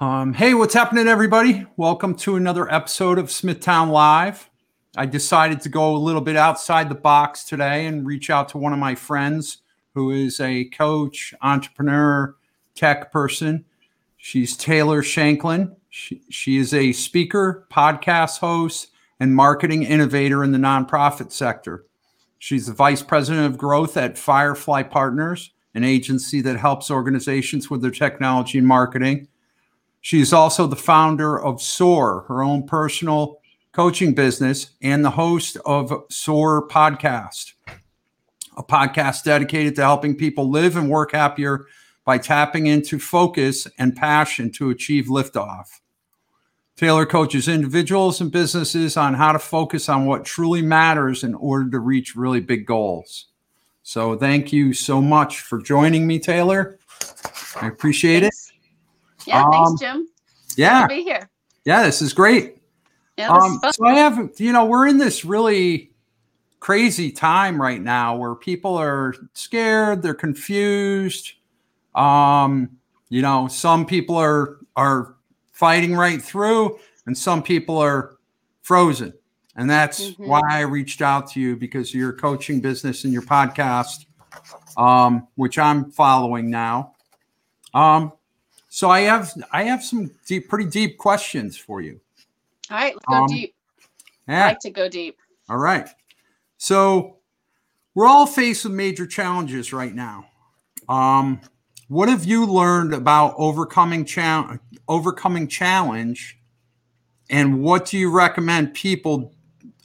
Um, hey, what's happening, everybody? Welcome to another episode of Smithtown Live. I decided to go a little bit outside the box today and reach out to one of my friends who is a coach, entrepreneur, tech person. She's Taylor Shanklin. She, she is a speaker, podcast host, and marketing innovator in the nonprofit sector. She's the vice president of growth at Firefly Partners, an agency that helps organizations with their technology and marketing. She's also the founder of SOAR, her own personal coaching business, and the host of SOAR Podcast, a podcast dedicated to helping people live and work happier by tapping into focus and passion to achieve liftoff. Taylor coaches individuals and businesses on how to focus on what truly matters in order to reach really big goals. So, thank you so much for joining me, Taylor. I appreciate it. Yeah, Um, thanks, Jim. Yeah, be here. yeah, this is great. Yeah, this Um, is so I have, you know, we're in this really crazy time right now where people are scared, they're confused. Um, you know, some people are are fighting right through, and some people are frozen. And that's Mhm. why I reached out to you because your coaching business and your podcast, um, which I'm following now. Um, so I have I have some deep, pretty deep questions for you. All right, let's go um, deep. I like to go deep. All right. So we're all faced with major challenges right now. Um, what have you learned about overcoming challenge overcoming challenge, and what do you recommend people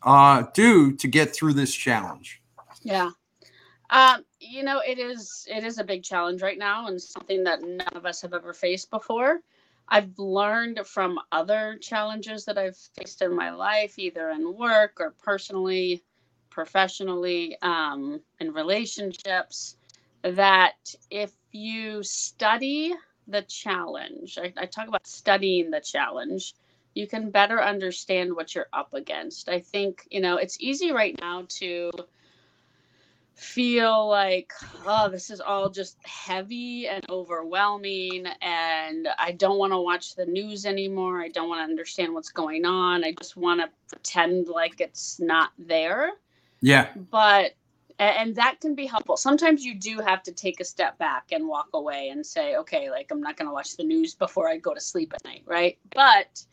uh, do to get through this challenge? Yeah. Um, you know, it is it is a big challenge right now and something that none of us have ever faced before. I've learned from other challenges that I've faced in my life, either in work or personally, professionally, um, in relationships, that if you study the challenge, I, I talk about studying the challenge, you can better understand what you're up against. I think, you know, it's easy right now to feel like, oh, this is all just heavy and overwhelming, and I don't want to watch the news anymore. I don't want to understand what's going on. I just want to pretend like it's not there. Yeah. But and that can be helpful. Sometimes you do have to take a step back and walk away and say, okay, like I'm not going to watch the news before I go to sleep at night, right? But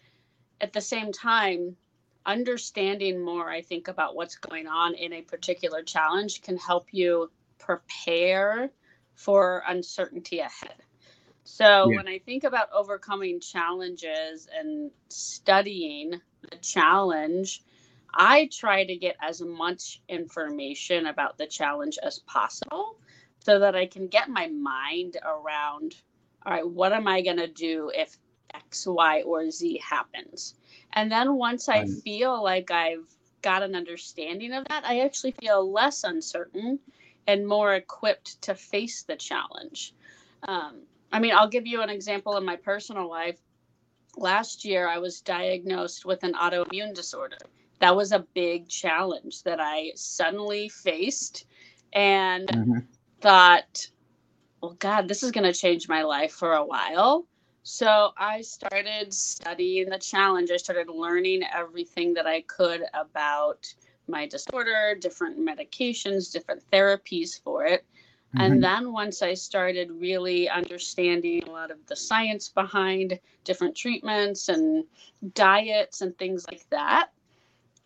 at the same time, understanding more, I think, about what's going on in a particular challenge can help you prepare for uncertainty ahead. So, Yeah. when I think about overcoming challenges and studying the challenge, I try to get as much information about the challenge as possible so that I can get my mind around all right, what am I going to do if X, Y, or Z happens? And then once I feel like I've got an understanding of that, I actually feel less uncertain and more equipped to face the challenge. Um, I mean, I'll give you an example in my personal life. Last year, I was diagnosed with an autoimmune disorder. That was a big challenge that I suddenly faced and Mhm. thought, well, God, this is going to change my life for a while. So I started studying the challenge. I started learning everything that I could about my disorder, different medications, different therapies for it. Mhm. And then once I started really understanding a lot of the science behind different treatments and diets and things like that,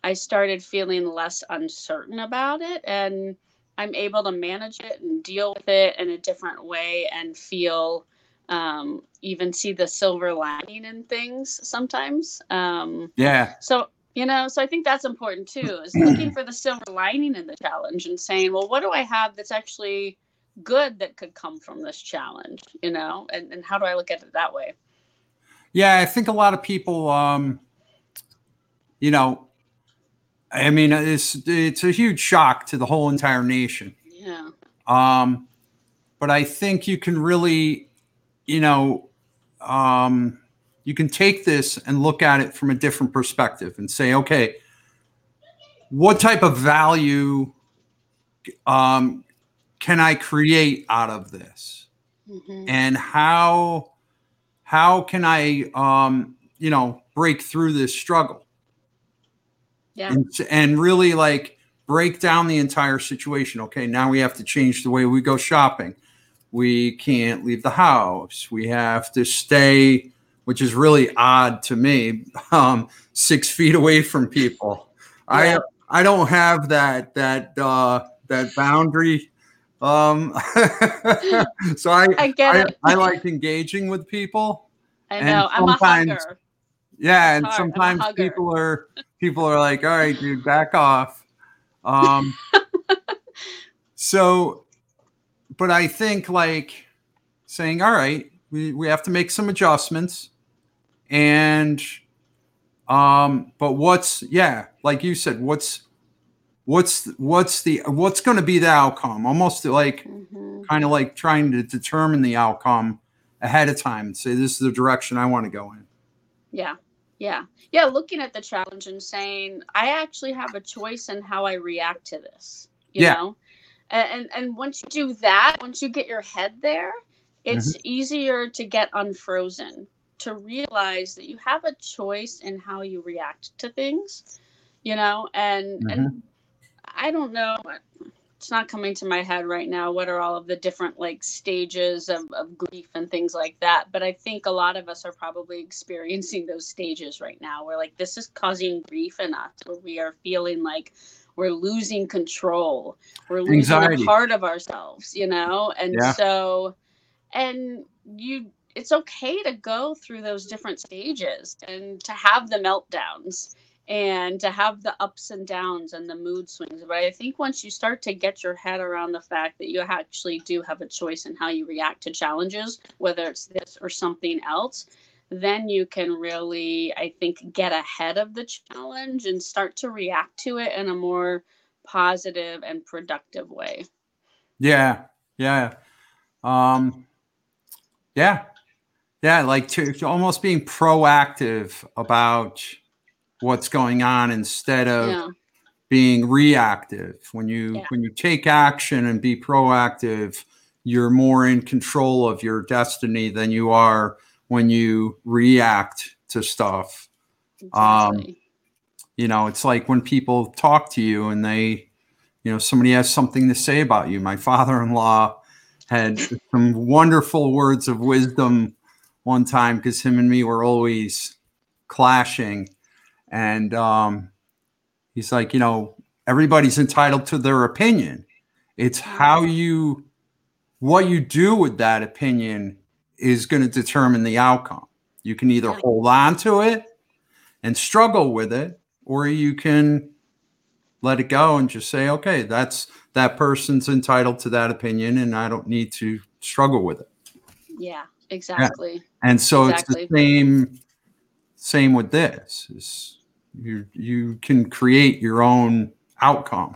I started feeling less uncertain about it. And I'm able to manage it and deal with it in a different way and feel um, even see the silver lining in things sometimes. Um, yeah. so you know, so I think that's important too, is looking for the silver lining in the challenge and saying, well, what do I have that's actually good that could come from this challenge, you know, and, and how do I look at it that way? Yeah, I think a lot of people, um, you know, I mean, it's it's a huge shock to the whole entire nation. Yeah. Um, but I think you can really, you know, um, you can take this and look at it from a different perspective and say, okay, what type of value um, can I create out of this? Mhm. and how how can I, um, you know, break through this struggle? Yeah. And, and really like break down the entire situation. Okay, now we have to change the way we go shopping. We can't leave the house. We have to stay, which is really odd to me, um, six feet away from people. Yeah. I I don't have that that uh, that boundary. Um, so I I get I, it. I like engaging with people. I know. I'm a hugger. Yeah, It's and hard. Sometimes people are people are like, "All right, dude, back off." Um, so, but I think like saying, "All right, we we have to make some adjustments," and um, but what's yeah, like you said, what's what's what's the what's going to be the outcome? Almost like Mhm. kind of like trying to determine the outcome ahead of time and say, "This is the direction I want to go in." Yeah. Yeah. Yeah. Looking at the challenge and saying, I actually have a choice in how I react to this. You Yeah. know? And, and once you do that, once you get your head there, it's mm-hmm. easier to get unfrozen, to realize that you have a choice in how you react to things, you know, and and mm-hmm. I don't know it's not coming to my head right now what are all of the different like stages of, of grief and things like that but i think a lot of us are probably experiencing those stages right now where like this is causing grief in us where we are feeling like we're losing control we're losing Anxiety. a part of ourselves you know and Yeah. so and you it's okay to go through those different stages and to have the meltdowns and to have the ups and downs and the mood swings. But I think once you start to get your head around the fact that you actually do have a choice in how you react to challenges, whether it's this or something else, then you can really, I think, get ahead of the challenge and start to react to it in a more positive and productive way. Yeah, yeah, um, yeah, yeah. Like to, to almost being proactive about what's going on instead of Yeah. being reactive. When you Yeah. when you take action and be proactive, you're more in control of your destiny than you are when you react to stuff. Um, You know, it's like when people talk to you and they, you know, somebody has something to say about you. My father-in-law had some wonderful words of wisdom one time because him and me were always clashing. And um, he's like, you know, everybody's entitled to their opinion. It's how you, what you do with that opinion is going to determine the outcome. You can either Yeah. hold on to it and struggle with it, or you can let it go and just say, okay, that's that person's entitled to that opinion, and I don't need to struggle with it. yeah, exactly. And so Exactly. it's the same same with this. Is you you can create your own outcome.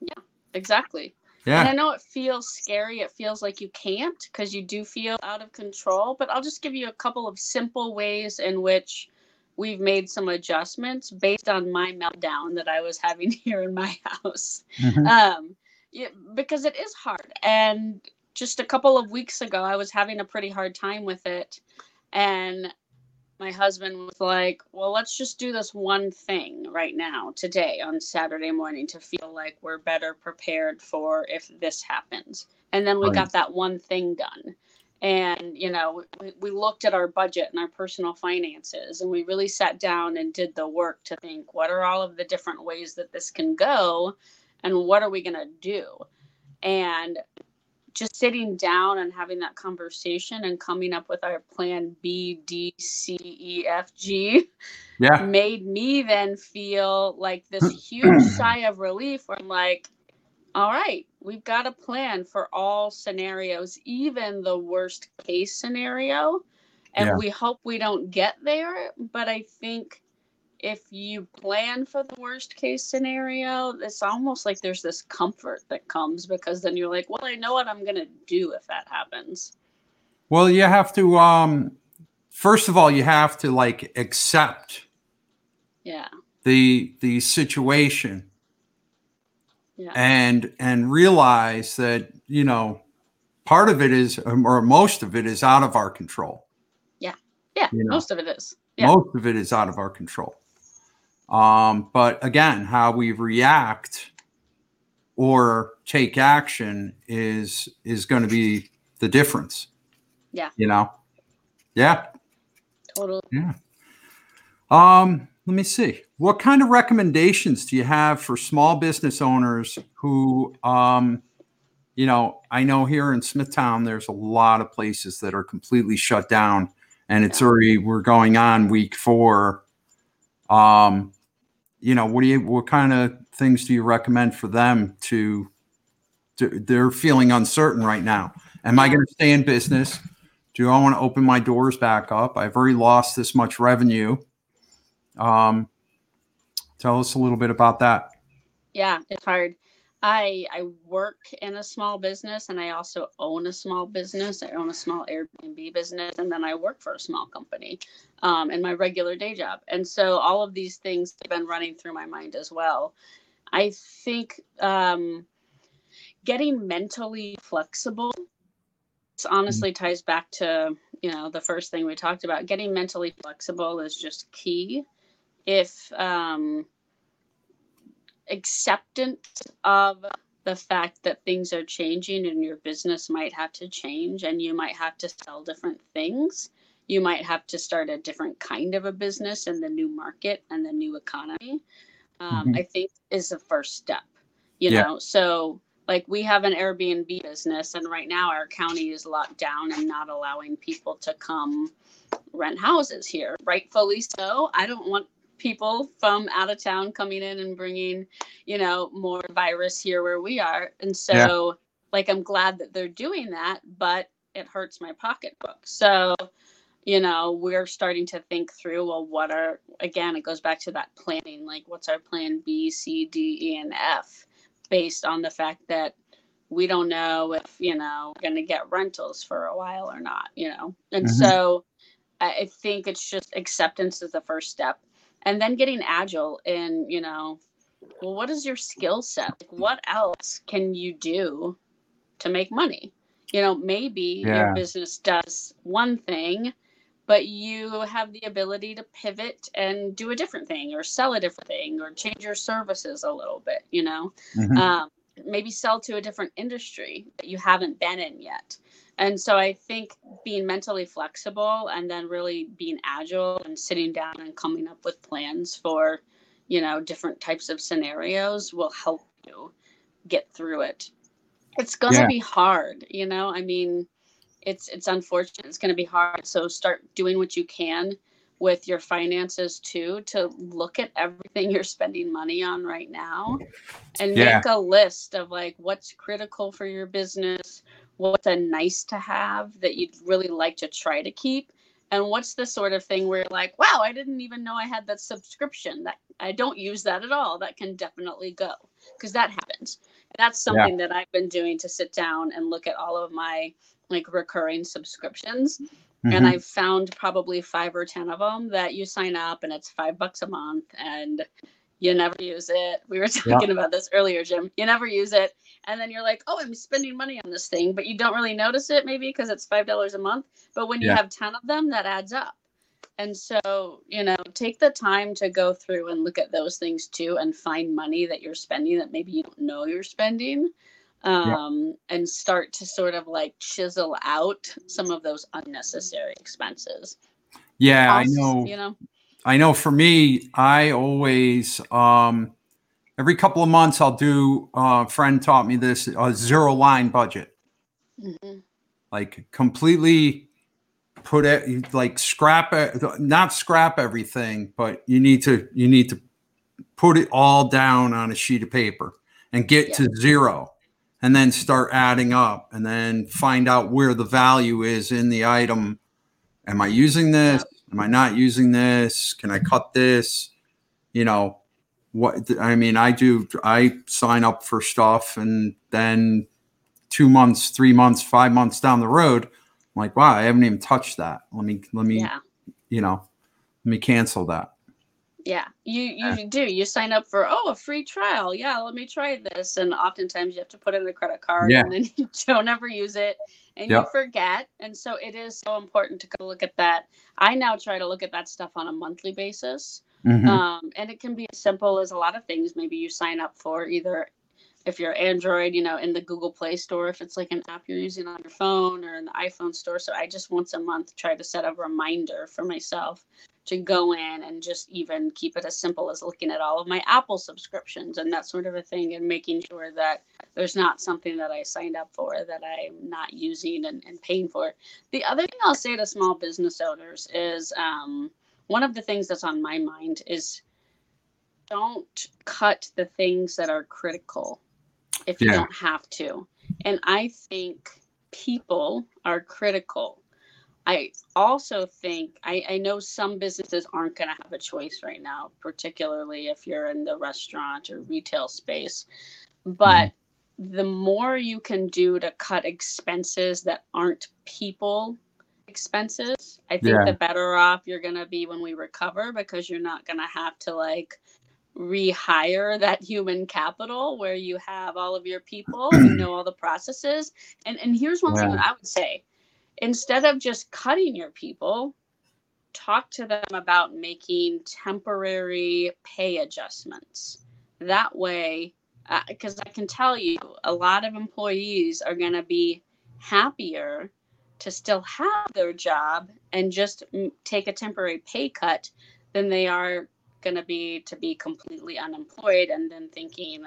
Yeah, exactly. And I know it feels scary. It feels like you can't because you do feel out of control. But I'll just give you a couple of simple ways in which we've made some adjustments based on my meltdown that I was having here in my house. Mhm. Um, yeah, because it is hard. And just a couple of weeks ago, I was having a pretty hard time with it. And my husband was like, Well, let's just do this one thing right now, today, on Saturday morning, to feel like we're better prepared for if this happens. And then we Right. got that one thing done. And, you know, we, we looked at our budget and our personal finances, and we really sat down and did the work to think, what are all of the different ways that this can go? And what are we going to do? And just sitting down and having that conversation and coming up with our plan B, D, C, E, F, G Yeah. made me then feel like this huge sigh of relief where I'm like, all right, we've got a plan for all scenarios, even the worst case scenario. And Yeah. we hope we don't get there. But I think if you plan for the worst case scenario, it's almost like there's this comfort that comes because then you're like, well, I know what I'm going to do if that happens. Well, you have to um first of all, you have to like accept Yeah. the the situation Yeah. and and realize that, you know, part of it is or most of it is out of our control. Yeah. Yeah, You know. most of it is. Yeah. Most of it is out of our control. Um, but again, how we react or take action is is going to be the difference. Yeah. You know. Yeah. Totally. Um, let me see. What kind of recommendations do you have for small business owners who, um, you know, I know here in Smithtown, there's a lot of places that are completely shut down, and it's already we're going on week four. Um, you know, what do you, what kind of things do you recommend for them to? to they're feeling uncertain right now. Am I going to stay in business? Do I want to open my doors back up? I've already lost this much revenue. Um, tell us a little bit about that. Yeah, it's hard. I I work in a small business and I also own a small business. I own a small Airbnb business and then I work for a small company um, in my regular day job. And so all of these things have been running through my mind as well. I think um, getting mentally flexible this honestly ties back to you know the first thing we talked about. Getting mentally flexible is just key. If um, acceptance of the fact that things are changing and your business might have to change and you might have to sell different things. You might have to start a different kind of a business in the new market and the new economy. Um, Mhm. I think is the first step. You Yeah. know, so like we have an Airbnb business, and right now our county is locked down and not allowing people to come rent houses here. Rightfully so. I don't want people from out of town coming in and bringing, you know, more virus here where we are. And so, like, I'm glad that they're doing that, but it hurts my pocketbook. So, you know, we're starting to think through, well, what are, again, it goes back to that planning, like, what's our plan B, C, D, E, and F based on the fact that we don't know if, you know, we're going to get rentals for a while or not, you know? And Mhm. so, I think it's just acceptance is the first step and then getting agile in you know well what is your skill set like, what else can you do to make money you know maybe Yeah. your business does one thing but you have the ability to pivot and do a different thing or sell a different thing or change your services a little bit you know Mhm. um, maybe sell to a different industry that you haven't been in yet. And so I think being mentally flexible and then really being agile and sitting down and coming up with plans for, you know, different types of scenarios will help you get through it. It's going to Yeah. be hard, you know? I mean, it's it's unfortunate. It's going to be hard. So start doing what you can with your finances too to look at everything you're spending money on right now and Yeah. make a list of like what's critical for your business what's a nice to have that you'd really like to try to keep and what's the sort of thing where you're like wow i didn't even know i had that subscription that i don't use that at all that can definitely go because that happens that's Yeah. something that i've been doing to sit down and look at all of my like recurring subscriptions and Mhm. I've found probably five or ten of them that you sign up and it's five bucks a month and you never use it. We were talking about this earlier, Jim. You never use it, and then you're like, "Oh, I'm spending money on this thing," but you don't really notice it, maybe because it's five dollars a month. But when you have ten of them, that adds up. And so, you know, take the time to go through and look at those things too, and find money that you're spending that maybe you don't know you're spending um, and start to sort of like chisel out some of those unnecessary expenses. yeah, I know. You know, I know for me, I always um every couple of months I'll do uh, a friend taught me this a zero line budget. Mhm. Like completely put it like scrap it not scrap everything, but you need to you need to put it all down on a sheet of paper and get to zero and then start adding up and then find out where the value is in the item. Am I using this? Am I not using this? Can I cut this? You know, what I mean, I do, I sign up for stuff and then two months, three months, five months down the road, I'm like, wow, I haven't even touched that. Let me, let me, yeah. you know, let me cancel that. Yeah, you you do. You sign up for oh a free trial. Yeah, let me try this. And oftentimes you have to put in a credit card, Yeah. and then you don't ever use it, and Yep. you forget. And so it is so important to go look at that. I now try to look at that stuff on a monthly basis, Mhm. um, and it can be as simple as a lot of things. Maybe you sign up for either if you're Android, you know, in the Google Play Store, if it's like an app you're using on your phone or in the iPhone store. So I just once a month try to set a reminder for myself to go in and just even keep it as simple as looking at all of my Apple subscriptions and that sort of a thing and making sure that there's not something that I signed up for that I'm not using and, and paying for. The other thing I'll say to small business owners is um, one of the things that's on my mind is don't cut the things that are critical if you Yeah. don't have to. And I think people are critical. I also think I, I know some businesses aren't going to have a choice right now, particularly if you're in the restaurant or retail space. But mm-hmm. the more you can do to cut expenses that aren't people expenses, I think Yeah. the better off you're going to be when we recover because you're not going to have to like rehire that human capital where you have all of your people, you know all the processes. And and here's one thing that I would say. Instead of just cutting your people, talk to them about making temporary pay adjustments. That way, because I can tell you, a lot of employees are going to be happier to still have their job and just mm, take a temporary pay cut than they are going to be to be completely unemployed and then thinking,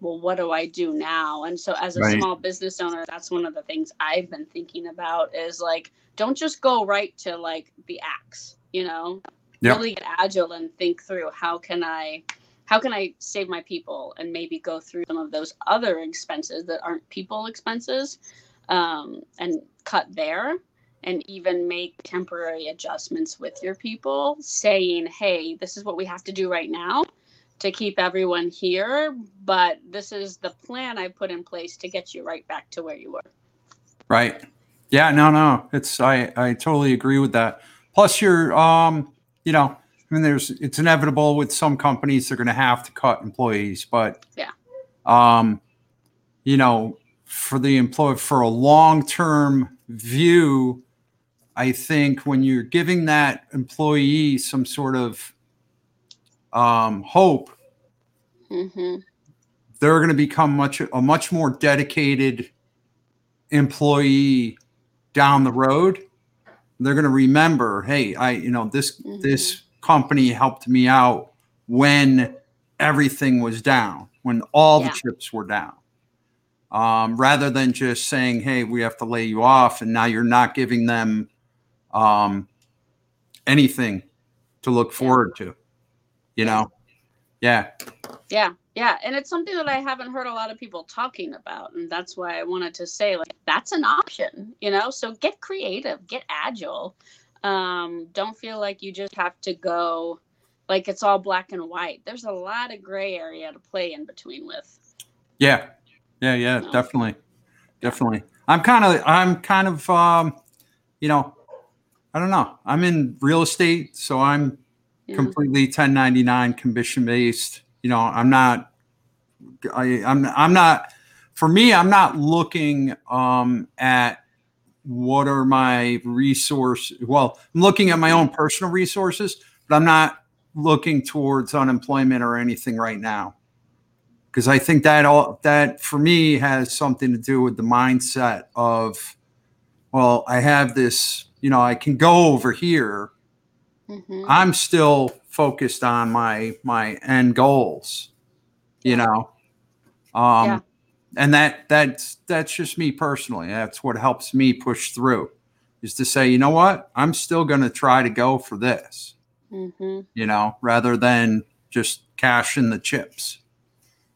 well, what do I do now? And so, as a Right. small business owner, that's one of the things I've been thinking about is like, don't just go right to like the axe, you know, Yep. really get agile and think through how can I. How can I save my people and maybe go through some of those other expenses that aren't people expenses um, and cut there and even make temporary adjustments with your people, saying, hey, this is what we have to do right now to keep everyone here, but this is the plan I put in place to get you right back to where you were. Right. Yeah, no, no. It's I I totally agree with that. Plus you're um, you know, I mean there's it's inevitable with some companies they're gonna have to cut employees, but Yeah. um, you know, for the employee for a long-term view, I think when you're giving that employee some sort of um hope hmm they're going to become much a much more dedicated employee down the road. They're going to remember hey i you know this Mhm. this company helped me out when everything was down when all Yeah. the chips were down. Um, rather than just saying hey we have to lay you off and now you're not giving them um, anything to look forward to you know yeah Yeah, yeah. And it's something that I haven't heard a lot of people talking about. And that's why I wanted to say, like, that's an option, you know? So get creative, get agile. Um, don't feel like you just have to go like it's all black and white. There's a lot of gray area to play in between with. Yeah. Yeah, yeah, No. definitely. Definitely. I'm kind of I'm kind of um you know, I don't know. I'm in real estate, so I'm completely 1099 commission based. You know, I'm not I I'm I'm not for me I'm not looking um at what are my resource well, I'm looking at my own personal resources, but I'm not looking towards unemployment or anything right now because I think that all that for me has something to do with the mindset of, well, I have this, you know, I can go over here. Mhm. I'm still focused on my my end goals, you know. Um Yeah. and that that's that's just me personally. That's what helps me push through is to say, you know what? I'm still going to try to go for this, Mhm. you know, rather than just cash in the chips.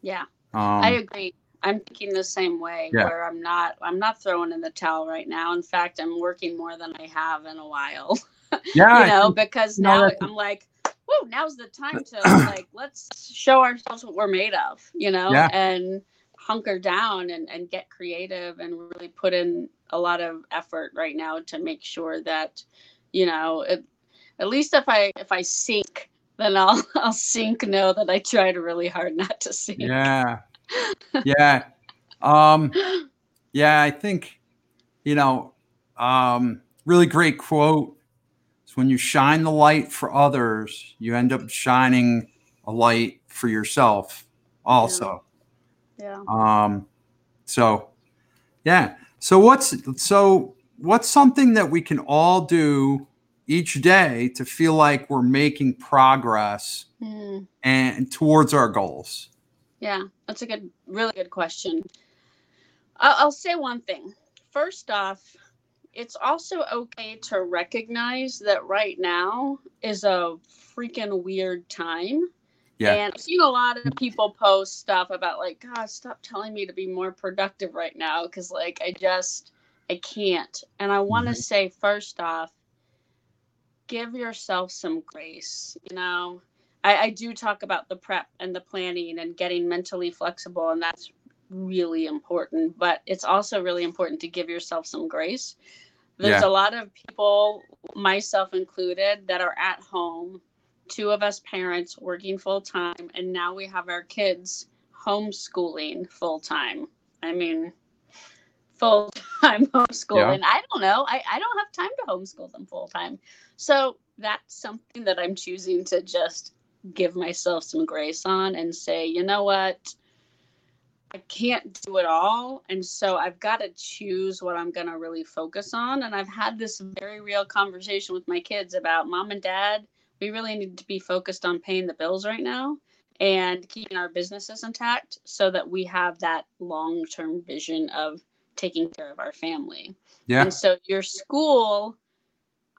Yeah. Um, I agree. I'm thinking the same way Yeah. where I'm not I'm not throwing in the towel right now. In fact, I'm working more than I have in a while. yeah, you know, because now I'm like, whoa, now's the time to like let's show ourselves what we're made of, you know, Yeah. and hunker down and, and get creative and really put in a lot of effort right now to make sure that, you know, it, at least if I if I sink then I'll I'll sink know that I tried really hard not to sink. Yeah. Yeah. Um yeah, I think you know, um really great quote. It's when you shine the light for others, you end up shining a light for yourself also. Yeah. Um so yeah. So what's so what's something that we can all do each day to feel like we're making progress Mm, and towards our goals? yeah, that's a good, really good question. I'll, I'll say one thing. First off, it's also okay to recognize that right now is a freaking weird time. Yeah. And I've seen a lot of people post stuff about like, God, stop telling me to be more productive right now because like I just I can't. And I want to Mhm. say first off, give yourself some grace. You know, I, I do talk about the prep and the planning and getting mentally flexible, and that's really important. But it's also really important to give yourself some grace. There's Yeah. a lot of people, myself included, that are at home two of us parents working full time, and now we have our kids homeschooling full time. I mean, full time homeschooling. I don't know. I, I don't have time to homeschool them full time. So that's something that I'm choosing to just give myself some grace on and say, you know what? I can't do it all. And so I've got to choose what I'm going to really focus on. And I've had this very real conversation with my kids about mom and dad we really need to be focused on paying the bills right now and keeping our businesses intact so that we have that long term vision of taking care of our family. Yeah. And so your school,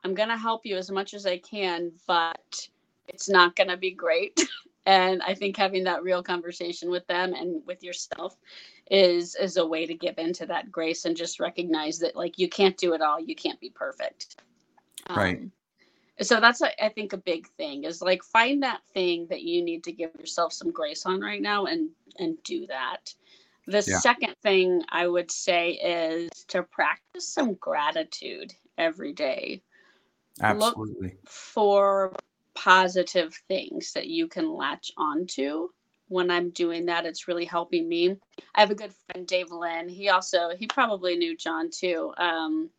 I'm going to help you as much as I can, but it's not going to be great. and I think having that real conversation with them and with yourself is is a way to give into that grace and just recognize that like you can't do it all, you can't be perfect. Right. Um, so that's I think a big thing is like find that thing that you need to give yourself some grace on right now and and do that. The Yeah. second thing I would say is to practice some gratitude every day Absolutely. for positive things that you can latch onto. When I'm doing that, it's really helping me. I have a good friend, Dave Lynn. He also, he probably knew John too. Um,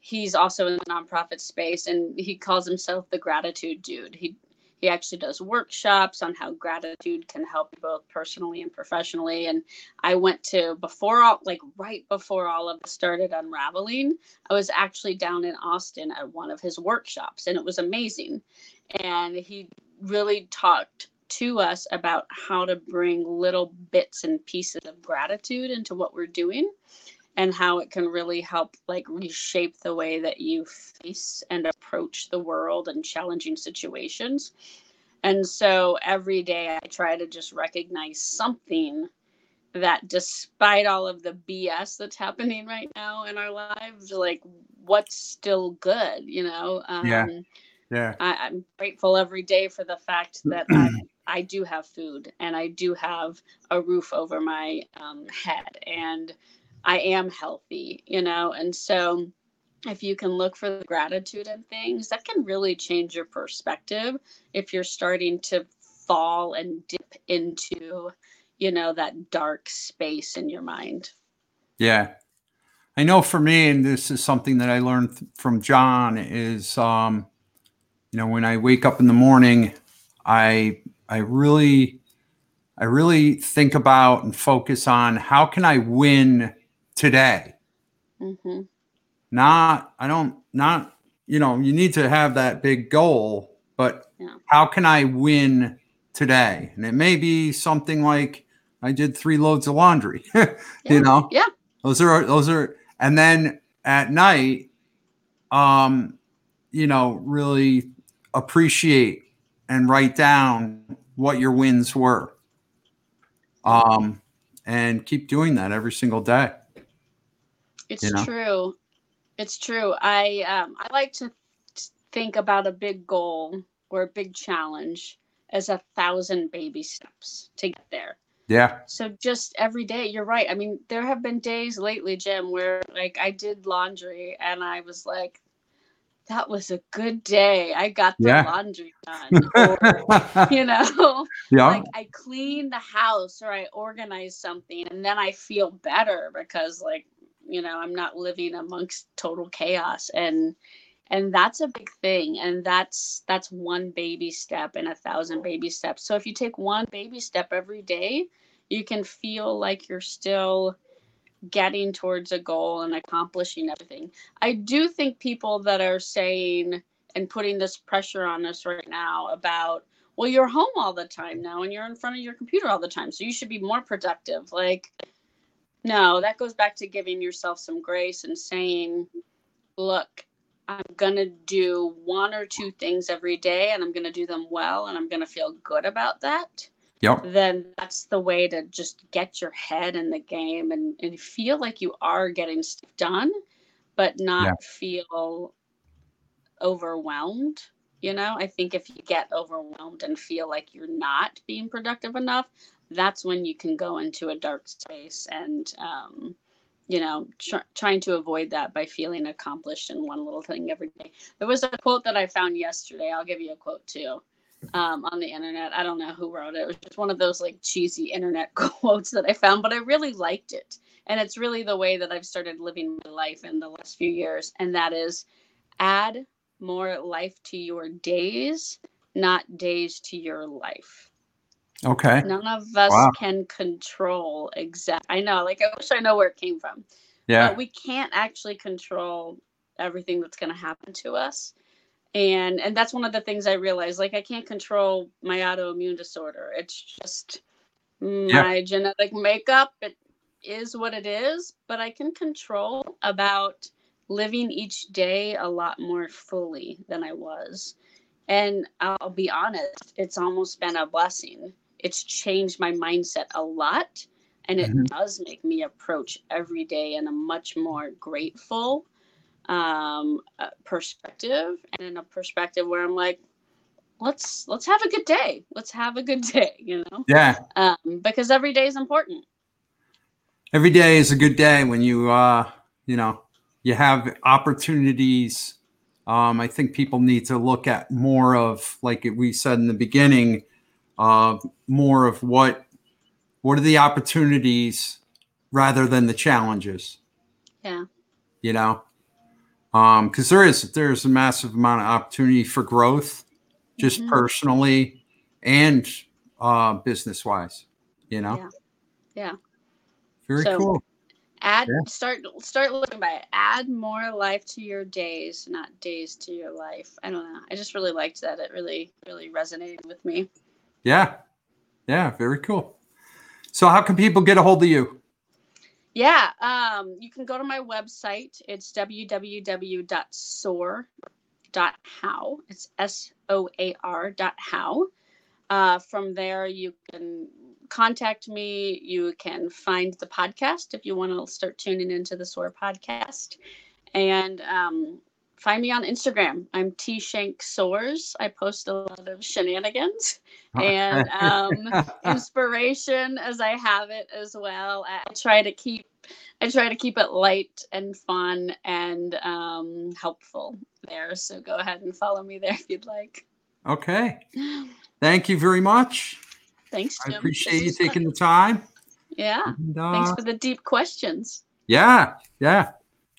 he's also in the nonprofit space and he calls himself the gratitude dude. He he actually does workshops on how gratitude can help you both personally and professionally. And I went to before all like right before all of this started unraveling, I was actually down in Austin at one of his workshops and it was amazing. And he really talked to us about how to bring little bits and pieces of gratitude into what we're doing and how it can really help like reshape the way that you face and approach the world and challenging situations. And so every day I try to just recognize something that despite all of the BS that's happening right now in our lives, like what's still good, you know? Um, Yeah. Yeah. I, I'm grateful every day for the fact that I, I do have food and I do have a roof over my um, head and I am healthy, you know? And so if you can look for the gratitude in things, that can really change your perspective if you're starting to fall and dip into, you know, that dark space in your mind. Yeah. I know for me, and this is something that I learned from John, is um, you know, when I wake up in the morning, I I really I really think about and focus on how can I win today? hmm Not I don't not you know, you need to have that big goal, but Yeah. how can I win today? And it may be something like I did three loads of laundry. Yeah. You know? Yeah. Those are those are and then at night um you know really appreciate and write down what your wins were. Um and keep doing that every single day. It's you know? true. It's true. I um I like to th- think about a big goal or a big challenge as a thousand baby steps to get there. Yeah. So just every day, you're right. I mean, there have been days lately, Jim, where like I did laundry and I was like, that was a good day. I got the Yeah. laundry done. Or, you know, yeah. like I clean the house or I organize something and then I feel better because like, you know, I'm not living amongst total chaos and and that's a big thing and that's that's one baby step in a thousand baby steps. So if you take one baby step every day, you can feel like you're still getting towards a goal and accomplishing everything. I do think people that are saying and putting this pressure on us right now about, well, you're home all the time now and you're in front of your computer all the time, so you should be more productive. Like, no, that goes back to giving yourself some grace and saying, look, I'm going to do one or two things every day and I'm going to do them well and I'm going to feel good about that Yep. then that's the way to just get your head in the game and, and feel like you are getting stuff done, but not Yeah. feel overwhelmed. You know, I think if you get overwhelmed and feel like you're not being productive enough, that's when you can go into a dark space and, um, you know, tr- trying to avoid that by feeling accomplished in one little thing every day. There was a quote that I found yesterday. I'll give you a quote too um, on the internet. I don't know who wrote it. It was just one of those like cheesy internet quotes that I found, but I really liked it. And it's really the way that I've started living my life in the last few years. And that is add more life to your days, not days to your life. Okay. None of us Wow. can control exact. I know, like I wish I know where it came from. Yeah. But we can't actually control everything that's going to happen to us and and that's one of the things i realized like i can't control my autoimmune disorder it's just Yeah. my genetic makeup it is what it is but i can control about living each day a lot more fully than i was and i'll be honest it's almost been a blessing it's changed my mindset a lot and it Mhm. does make me approach every day in a much more grateful um uh, perspective and in a perspective where i'm like let's let's have a good day let's have a good day you know Yeah. um because every day is important Every day is a good day when you, uh, you know, you have opportunities. Um, I think people need to look at more of, like we said in the beginning, uh, more of what, what are the opportunities rather than the challenges. yeah you know um because there is there's a massive amount of opportunity for growth just Mhm. personally and uh business wise you know Yeah. Yeah. very So- cool add Yeah. start start looking by it add more life to your days not days to your life i don't know i just really liked that it really really resonated with me yeah yeah very cool so how can people get a hold of you Yeah, um, you can go to my website. It's www.soar.how. It's S O A R dot how. Uh, from there, you can contact me. You can find the podcast if you want to start tuning into the SOAR podcast. And um, find me on Instagram. I'm T Shank Soars. I post a lot of shenanigans and um, inspiration as I have it as well. I try to keep I try to keep it light and fun and um, helpful there. So go ahead and follow me there if you'd like. okay thank you very much Thanks, Jim. i appreciate This you was fun. taking the time Yeah. and, Thanks uh, for the deep questions. yeah yeah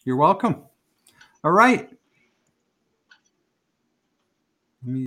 you're welcome all right Me